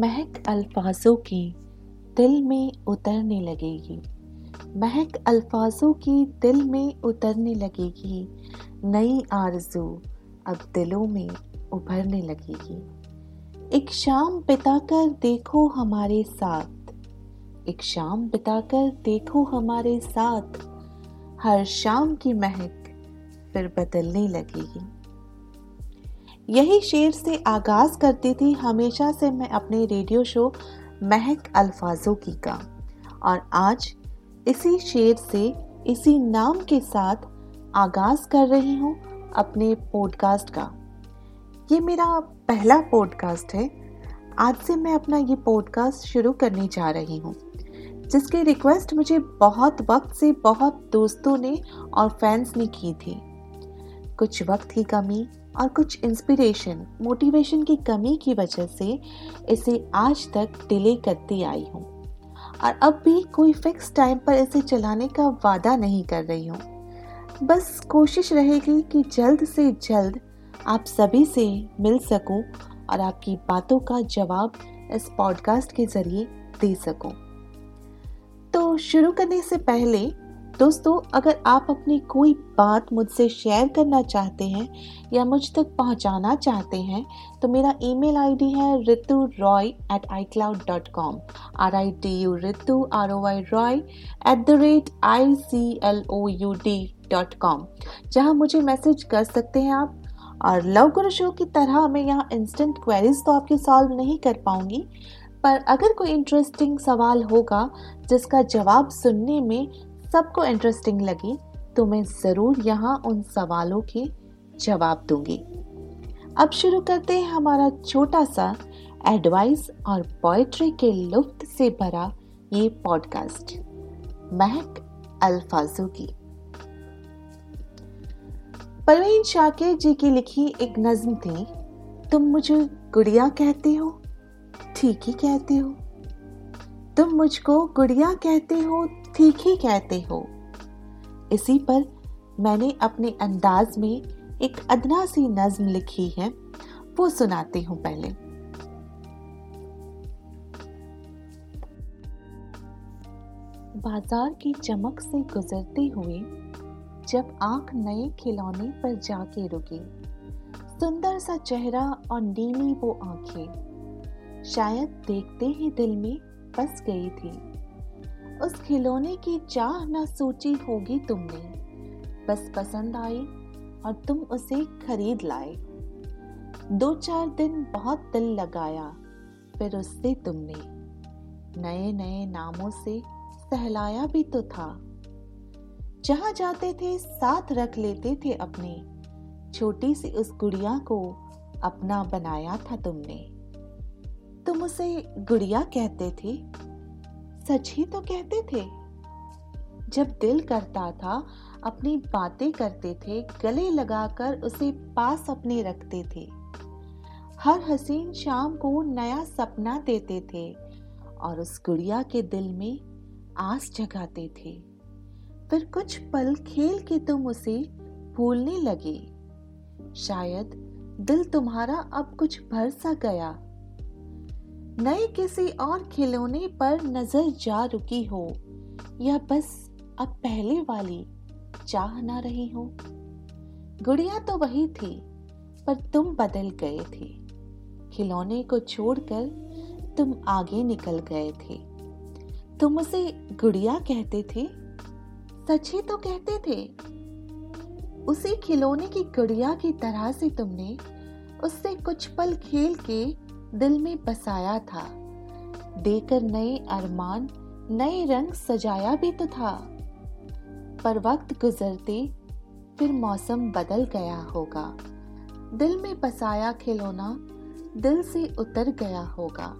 महक अल्फाजों की दिल में उतरने लगेगी। महक अल्फाजों की दिल में उतरने लगेगी। नई आरज़ू अब दिलों में उभरने लगेगी। एक शाम बिताकर देखो हमारे साथ। एक शाम बिताकर देखो हमारे साथ। हर शाम की महक फिर बदलने लगेगी। यही शेर से आगाज़ करती थी, हमेशा से मैं अपने रेडियो शो महक अल्फाजों की का। और आज इसी शेर से, इसी नाम के साथ आगाज़ कर रही हूँ अपने पॉडकास्ट का। ये मेरा पहला पॉडकास्ट है। आज से मैं अपना ये पॉडकास्ट शुरू करने जा रही हूँ, जिसकी रिक्वेस्ट मुझे बहुत वक्त से बहुत दोस्तों ने और फैंस ने की थी। कुछ वक्त की कमी और कुछ इंस्पिरेशन मोटिवेशन की कमी की वजह से इसे आज तक डिले करती आई हूँ और अब भी कोई फिक्स टाइम पर इसे चलाने का वादा नहीं कर रही हूँ बस कोशिश रहेगी कि जल्द से जल्द आप सभी से मिल सकूँ और आपकी बातों का जवाब इस पॉडकास्ट के ज़रिए दे सकूँ। तो शुरू करने से पहले दोस्तों, अगर आप अपनी कोई बात मुझसे शेयर करना चाहते हैं या मुझ तक पहुंचाना चाहते हैं तो मेरा ईमेल आईडी है Ritu Roy at iCloud dot com R I T U Ritu R O Y Roy at the rate I C L O U D dot com जहाँ मुझे मैसेज कर सकते हैं आप। और लव गुरु शो की तरह मैं यहाँ इंस्टेंट क्वेरीज तो आपकी सॉल्व नहीं कर पाऊँगी। पर अगर कोई इंटरेस्टिंग सवाल होगा, जिसका जवाब सुनने में सबको इंटरेस्टिंग लगी तो मैं ज़रूर यहाँ उन सवालों के जवाब दूँगी। अब शुरू करते हैं हमारा छोटा सा एडवाइस और पोएट्री के लुफ्त से भरा ये पॉडकास्ट महक अल्फाजों की। परवीन शाकिर जी की लिखी एक नज्म थी, तुम मुझे गुड़िया कहते हो? ठीक ही कहते हो। तुम मुझको गुड़िया कहते हो ठीक ही कहते हो। इसी पर मैंने अपने अंदाज में एक अदना सी नज्म लिखी है, वो सुनाती हूँ पहले। बाज़ार की चमक से गुजरते हुए, जब आँख नए खिलौने पर जाके रुकी, सुंदर सा चेहरा और नीली वो आँखें, शायद देखते ही दिल में बस गई थी। उस खिलौने की चाह न सोची होगी तुमने। बस पसंद आई और तुम उसे खरीद लाए। दो चार दिन बहुत दिल लगाया, फिर उससे तुमने। नए नए नामों से सहलाया भी तो था। जहाँ जाते थे, साथ रख लेते थे अपने। छोटी सी उस गुड़िया को अपना बनाया था तुमने। तुम उसे गुड़िया कहते थे? सच ही तो कहते थे। जब दिल करता था, अपनी बातें करते थे, गले लगाकर उसे पास अपने रखते थे। हर हसीन शाम को नया सपना देते थे और उस गुड़िया के दिल में आस जगाते थे। फिर कुछ पल खेल के तुम उसे भूलने लगे। शायद दिल तुम्हारा अब कुछ भर सा गया। नए किसी और खिलौने पर नज़र जा रुकी हो। या बस अब पहले वाली चाह ना रही हो। गुड़िया तो वही थी, पर तुम बदल गए थे। खिलौने को छोड़कर तुम आगे निकल गए थे। तुम उसे गुड़िया कहते थे? सच ही तो कहते थे। उसी खिलौने की गुड़िया की तरह से तुमने उससे कुछ पल खेल के दिल में बसाया था। देकर नए अरमान, नए रंग सजाया भी तो था। पर वक्त गुजरते फिर मौसम बदल गया होगा। दिल में बसाया खिलौना दिल से उतर गया होगा।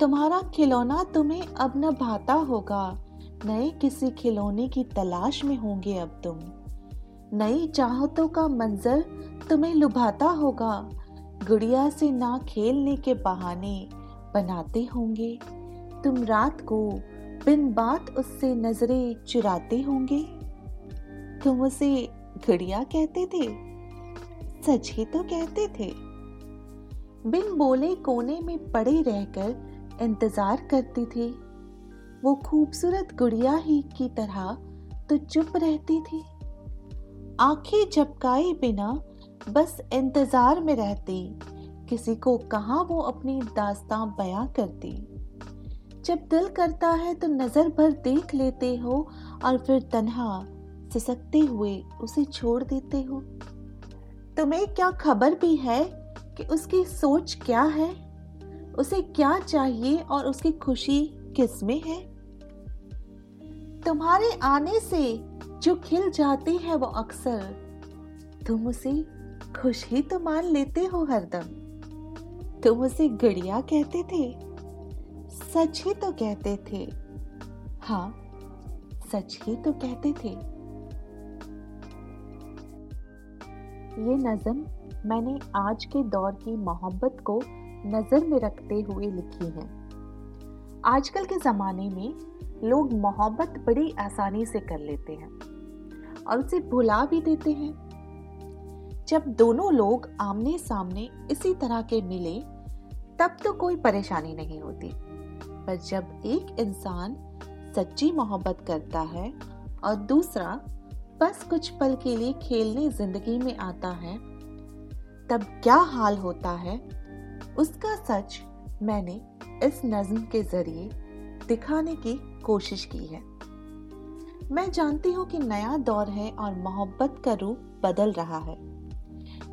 तुम्हारा खिलौना तुम्हें अब न भाता होगा। नए किसी खिलौने की तलाश में होंगे अब तुम। नई चाहतों का मंजर तुम्हें लुभाता होगा। गुड़िया से ना खेलने के बहाने बनाते होंगे। तुम रात को बिन बात उससे नज़रें चुराते होंगे। तुम उसे गुड़िया कहते थे सच ही तो कहते थे। बिन बोले कोने में पड़े रहकर इंतज़ार करती थी। वो खूबसूरत गुड़िया ही की तरह तो चुप रहती थी। आँखें झपकाए बिना बस इंतज़ार में रहती, किसी को कहा वो अपनी दास्तां बयां करती। जब दिल करता है तो नज़र भर देख लेते हो और फिर तन्हा, सिसकते हुए उसे छोड़ देते हो। तुम्हें क्या खबर भी है कि उसकी सोच क्या है? उसे क्या चाहिए और उसकी खुशी किसमें है? तुम्हारे आने से जो खिल जाती है वो अक्सर, तुम उसे खुश ही तो मान लेते हो हरदम। तुम उसे गड़िया कहते थे सच ही तो कहते थे। हाँ सच ही तो कहते थे। ये नज़म मैंने आज के दौर की मोहब्बत को नज़र में रखते हुए लिखी है। आजकल के ज़माने में लोग मोहब्बत बड़ी आसानी से कर लेते हैं और उसे भुला भी देते हैं। जब दोनों लोग आमने सामने इसी तरह के मिले, तब तो कोई परेशानी नहीं होती। पर जब एक इंसान सच्ची मोहब्बत करता है और दूसरा बस कुछ पल के लिए खेलने ज़िंदगी में आता है, तब क्या हाल होता है? उसका सच मैंने इस नज्म के ज़रिए दिखाने की कोशिश की है। मैं जानती हूँ कि नया दौर है और मोहब्बत का रूप बदल रहा है।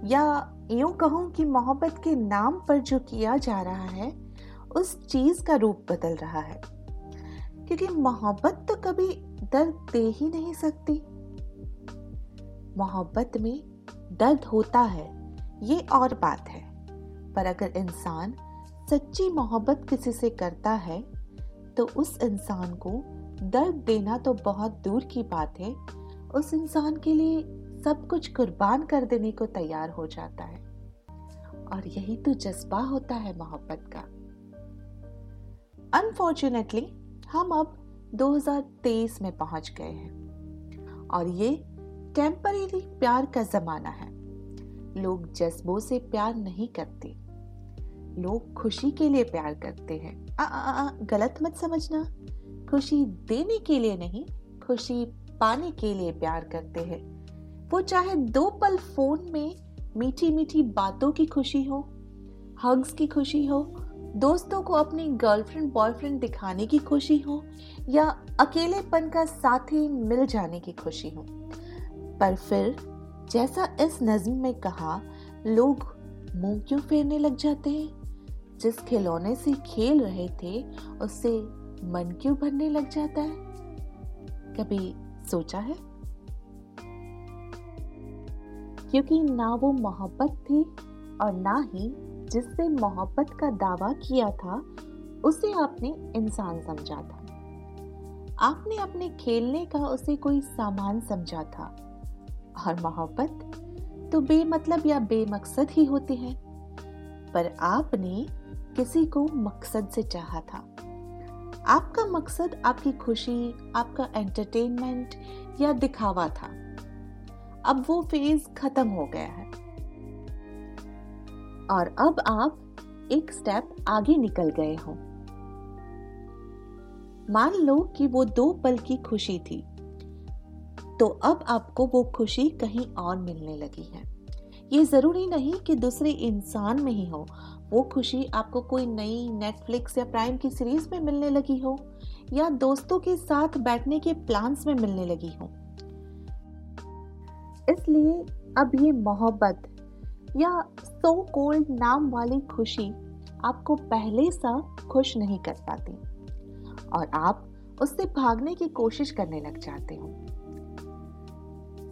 या यूँ कहूँ कि मोहब्बत के नाम पर जो किया जा रहा है, उस चीज़ का रूप बदल रहा है। क्योंकि मोहब्बत तो कभी दर्द दे ही नहीं सकती। मोहब्बत में दर्द होता है, ये और बात है। पर अगर इंसान सच्ची मोहब्बत किसी से करता है तो उस इंसान को दर्द देना तो बहुत दूर की बात है। उस इंसान के लिए सब कुछ कुर्बान कर देने को तैयार हो जाता है। और यही तो जज्बा होता है मोहब्बत का। अनफॉर्चुनेटली हम अब 2023 में पहुँच गए हैं। और ये टेम्परेरी प्यार का जमाना है। लोग जज्बों से प्यार नहीं करते। लोग खुशी के लिए प्यार करते हैं। आ, आ, आ, गलत मत समझना। खुशी देने के लिए नहीं खुशी पाने के लिए प्यार करते हैं। वो चाहे दो पल फ़ोन में मीठी मीठी बातों की खुशी हो हग्स की खुशी हो, दोस्तों को अपनी गर्लफ्रेंड बॉयफ्रेंड दिखाने की खुशी हो, या अकेलेपन का साथी मिल जाने की खुशी हो। पर फिर जैसा इस नज्म में कहा, लोग मुँह क्यों फेरने लग जाते हैं? जिस खिलौने से खेल रहे थे, उससे मन क्यों भरने लग जाता है? कभी सोचा है? क्योंकि ना वो मोहब्बत थी और ना ही जिससे मोहब्बत का दावा किया था, उसे आपने इंसान समझा था। आपने अपने खेलने का उसे कोई सामान समझा था। और मोहब्बत तो बेमतलब या बेमकसद ही होती है, पर आपने किसी को मकसद से चाहा था। आपका मकसद आपकी खुशी, आपका एंटरटेनमेंट या दिखावा था। अब वो फ़ेज़ खत्म हो गया है। और अब आप एक स्टेप आगे निकल गए हो। मान लो कि वो दो पल की खुशी थी तो अब आपको वो खुशी कहीं और मिलने लगी है। ये ज़रूरी नहीं कि दूसरे इंसान में ही हो। वो खुशी आपको कोई नई नेटफ्लिक्स या प्राइम की सीरीज़ में मिलने लगी हो, या दोस्तों के साथ बैठने के प्लान्स में मिलने लगी हो। इसलिए अब ये मोहब्बत या सो कोल्ड नाम वाली खुशी आपको पहले सा खुश नहीं कर पाती। और आप उससे भागने की कोशिश करने लग जाते हो।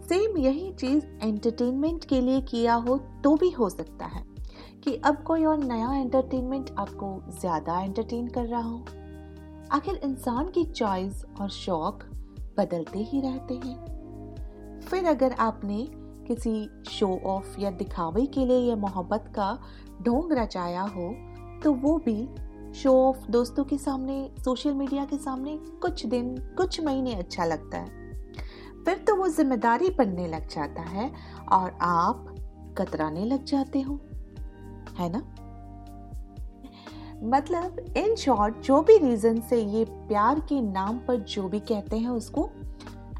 सेम यही चीज़ एंटरटेनमेंट के लिए किया हो तो भी हो सकता है कि अब कोई और नया एंटरटेनमेंट आपको ज़्यादा एंटरटेन कर रहा हो। आखिर इंसान की चॉइस और शौक बदलते ही रहते हैं। फिर अगर आपने किसी शो ऑफ़ या दिखावे के लिए यह मोहब्बत का ढोंग रचाया हो तो वो भी शो ऑफ़ दोस्तों के सामने सोशल मीडिया के सामने कुछ दिन, कुछ महीने अच्छा लगता है। फिर तो वो ज़िम्मेदारी बनने लग जाता है और आप कतराने लग जाते हो। है ना? मतलब इन शॉर्ट जो भी रीजन से ये प्यार के नाम पर जो भी कहते हैं उसको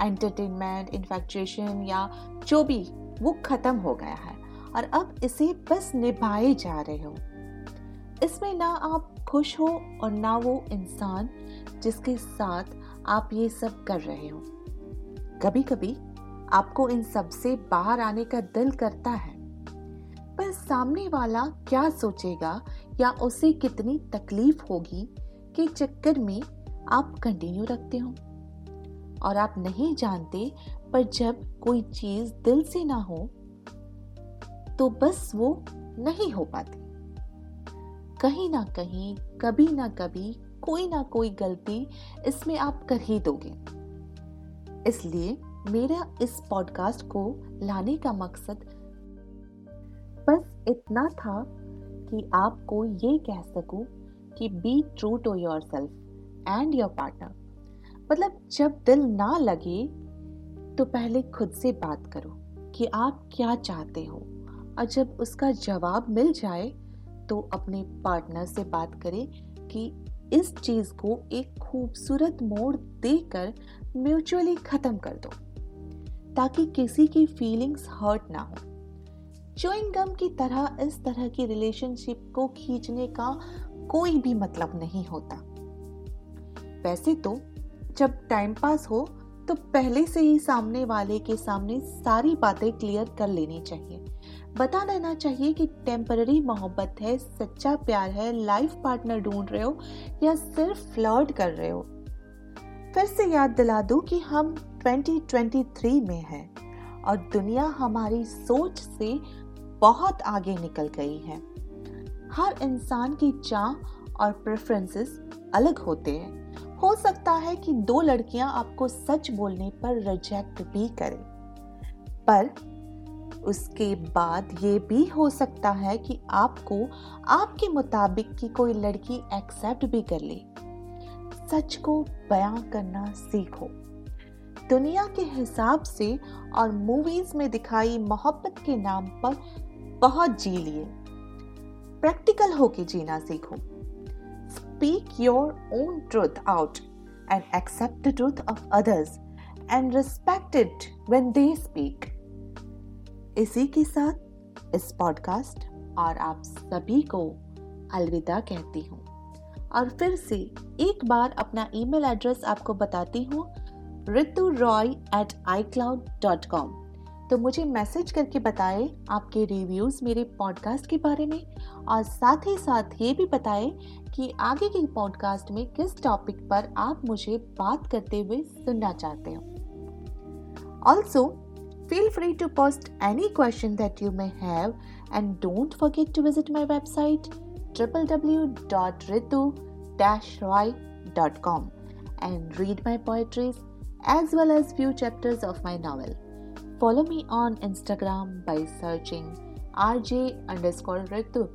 एंटरटेनमेंट इन्फेक्चुएशन या जो भी, वो खत्म हो गया है। और अब इसे बस निभाए जा रहे हो। इसमें ना आप खुश हो और ना वो इंसान जिसके साथ आप ये सब कर रहे हो। कभी कभी आपको इन सबसे बाहर आने का दिल करता है। पर सामने वाला क्या सोचेगा या उसे कितनी तकलीफ़ होगी के चक्कर में आप कंटिन्यू रखते हो। और आप नहीं जानते, पर जब कोई चीज़ दिल से ना हो तो बस वो नहीं हो पाती। कहीं ना कहीं, कभी ना कभी, कोई ना कोई गलती इसमें आप कर ही दोगे। इसलिए मेरा इस पॉडकास्ट को लाने का मकसद बस इतना था कि आपको ये कह सकूँ कि be true to yourself and your partner मतलब जब दिल ना लगे तो पहले खुद से बात करो कि आप क्या चाहते हो। और जब उसका जवाब मिल जाए तो अपने पार्टनर से बात करें कि इस चीज़ को एक खूबसूरत मोड़ देकर म्यूचुअली खत्म कर दो, ताकि किसी की फीलिंग्स हर्ट ना हो। चोइंग गम की तरह इस तरह की रिलेशनशिप को खींचने का कोई भी मतलब नहीं होता। वैसे तो जब टाइम पास हो तो पहले से ही सामने वाले के सामने सारी बातें क्लियर कर लेनी चाहिए। बता देना चाहिए कि टेम्पररी मोहब्बत है, सच्चा प्यार है लाइफ पार्टनर ढूंढ रहे हो या सिर्फ़ फ्लर्ट कर रहे हो। फिर से याद दिला दूँ कि हम 2023 में हैं और दुनिया हमारी सोच से बहुत आगे निकल गई है। हर इंसान की चाह और प्रेफरेंसेस अलग होते हैं। हो सकता है कि दो लड़कियाँ आपको सच बोलने पर रिजेक्ट भी करें। पर उसके बाद ये भी हो सकता है कि आपको आपके मुताबिक की कोई लड़की एक्सेप्ट भी कर ले। सच को बयां करना सीखो। दुनिया के हिसाब से और मूवीज़ में दिखाई मोहब्बत के नाम पर बहुत जी लिए। प्रैक्टिकल होके जीना सीखो। Speak your own truth out and accept the truth of others and respect it when they speak इसी के साथ इस पॉडकास्ट और आप सभी को अलविदा कहती हूँ। और फिर से एक बार अपना ईमेल एड्रेस आपको बताती हूँ Ritu Roy at iCloud dot com तो मुझे मैसेज करके बताएँ आपके रिव्यूज़ मेरे पॉडकास्ट के बारे में और साथ ही साथ ये भी बताएँ कि आगे के पॉडकास्ट में किस टॉपिक पर आप मुझे बात करते हुए सुनना चाहते हो। Also feel free to post any question that you may have and don't forget to visit my website triple W dot Ritu dash Roy dot com and read my poetries as well as few chapters of my novels Follow me on Instagram by searching rj underscore ritu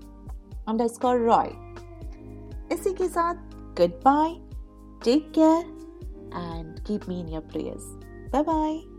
underscore roy. इसी के साथ goodbye, take care and keep me in your prayers. Bye bye.